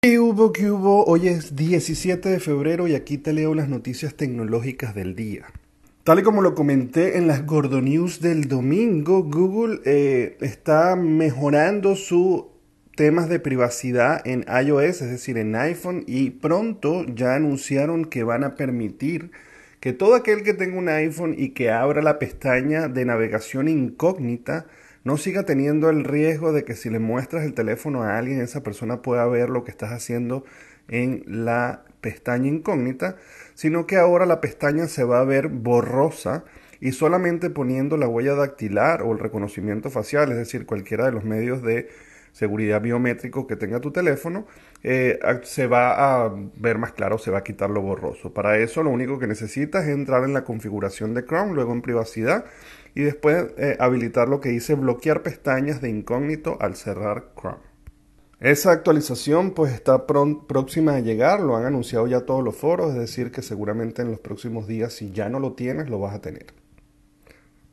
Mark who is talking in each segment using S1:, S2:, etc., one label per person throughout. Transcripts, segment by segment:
S1: ¿Qué hubo, qué hubo? Hoy es 17 de febrero y aquí te leo las noticias tecnológicas del día. Tal y como lo comenté en las Gordo News del domingo, Google eh, está mejorando sus temas de privacidad en iOS, es decir, en iPhone, y pronto ya anunciaron que van a permitir que todo aquel que tenga un iPhone y que abra la pestaña de navegación incógnita no siga teniendo el riesgo de que si le muestras el teléfono a alguien, esa persona pueda ver lo que estás haciendo en la pestaña incógnita, sino que ahora la pestaña se va a ver borrosa y solamente poniendo la huella dactilar o el reconocimiento facial, es decir, cualquiera de los medios de seguridad biométrico que tenga tu teléfono, eh, se va a ver más claro, se va a quitar lo borroso. Para eso lo único que necesitas es entrar en la configuración de Chrome, luego en privacidad y después eh, habilitar lo que dice bloquear pestañas de incógnito al cerrar Chrome. Esa actualización pues está próxima a llegar, lo han anunciado ya todos los foros, es decir que seguramente en los próximos días si ya no lo tienes lo vas a tener.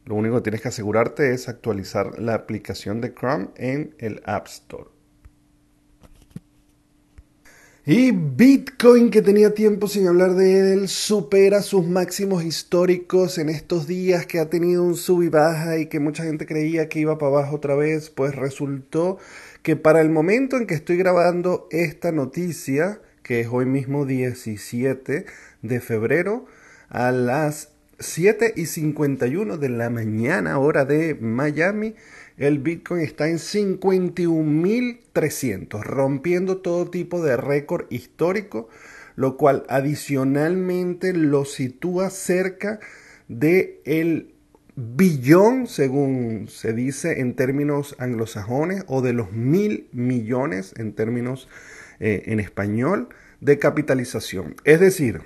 S1: Lo único que tienes que asegurarte es actualizar la aplicación de Chrome en el App Store. Y Bitcoin, que tenía tiempo sin hablar de él, supera sus máximos históricos en estos días que ha tenido un sub y baja y que mucha gente creía que iba para abajo otra vez, pues resultó que para el momento en que estoy grabando esta noticia, que es hoy mismo 17 de febrero, a las 7 y 51 de la mañana, hora de Miami, el Bitcoin está en 51.300, rompiendo todo tipo de récord histórico, lo cual adicionalmente lo sitúa cerca de el billón, según se dice en términos anglosajones, o de los mil millones en términos eh, en español de capitalización. Es decir,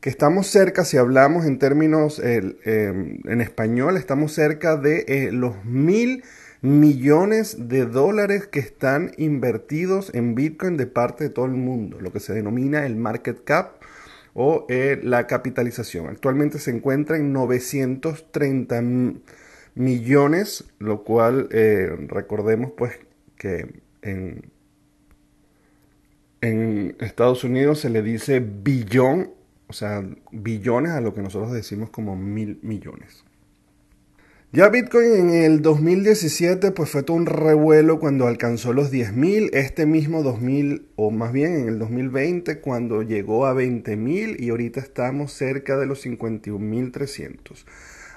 S1: que estamos cerca, si hablamos en términos em, en español, estamos cerca de eh, los mil millones de dólares que están invertidos en Bitcoin de parte de todo el mundo, lo que se denomina el market cap o eh, la capitalización. Actualmente se encuentra en 930 millones, lo cual eh, recordemos pues que en, en Estados Unidos se le dice billón o sea, billones a lo que nosotros decimos como mil millones. Ya Bitcoin en el 2017 pues fue todo un revuelo cuando alcanzó los 10.000, este mismo 2000 o más bien en el 2020 cuando llegó a 20.000 y ahorita estamos cerca de los 51.300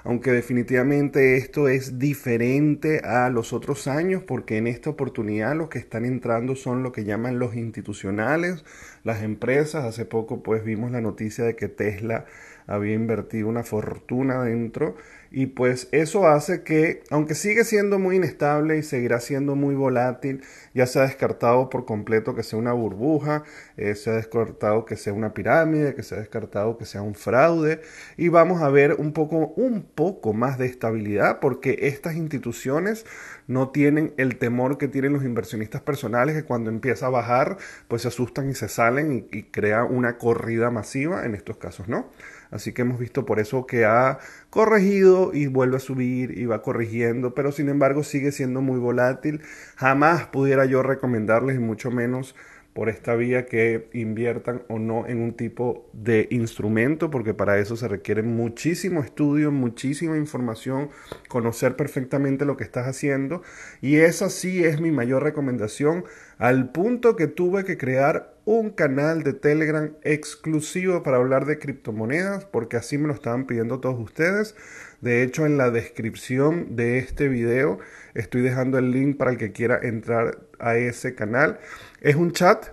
S1: aunque definitivamente esto es diferente a los otros años porque en esta oportunidad los que están entrando son lo que llaman los institucionales, las empresas. Hace poco pues vimos la noticia de que Tesla había invertido una fortuna dentro y pues eso hace que, aunque sigue siendo muy inestable y seguirá siendo muy volátil, ya se ha descartado por completo que sea una burbuja, eh, se ha descartado que sea una pirámide, que se ha descartado que sea un fraude y vamos a ver un poco, un poco más de estabilidad porque estas instituciones no tienen el temor que tienen los inversionistas personales que cuando empieza a bajar pues se asustan y se salen y, y crea una corrida masiva, en estos casos no. Así que hemos visto por eso que ha corregido y vuelve a subir y va corrigiendo, pero sin embargo sigue siendo muy volátil. Jamás pudiera yo recomendarles, y mucho menos por esta vía que inviertan o no en un tipo de instrumento, porque para eso se requiere muchísimo estudio, muchísima información, conocer perfectamente lo que estás haciendo. Y esa sí es mi mayor recomendación, al punto que tuve que crear un canal de Telegram exclusivo para hablar de criptomonedas, porque así me lo estaban pidiendo todos ustedes. De hecho, en la descripción de este video estoy dejando el link para el que quiera entrar a ese canal. Es un chat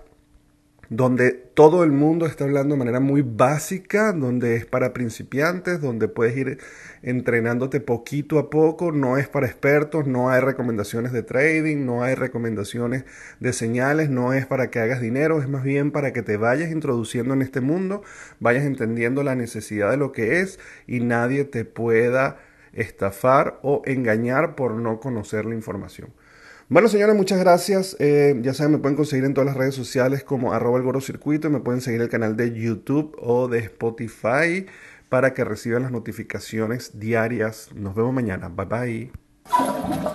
S1: donde todo el mundo está hablando de manera muy básica, donde es para principiantes, donde puedes ir entrenándote poquito a poco, no es para expertos, no hay recomendaciones de trading, no hay recomendaciones de señales, no es para que hagas dinero, es más bien para que te vayas introduciendo en este mundo, vayas entendiendo la necesidad de lo que es y nadie te pueda estafar o engañar por no conocer la información. Bueno, señores, muchas gracias. Eh, ya saben, me pueden conseguir en todas las redes sociales como arroba el Goro Circuito. Me pueden seguir el canal de YouTube o de Spotify para que reciban las notificaciones diarias. Nos vemos mañana. Bye bye.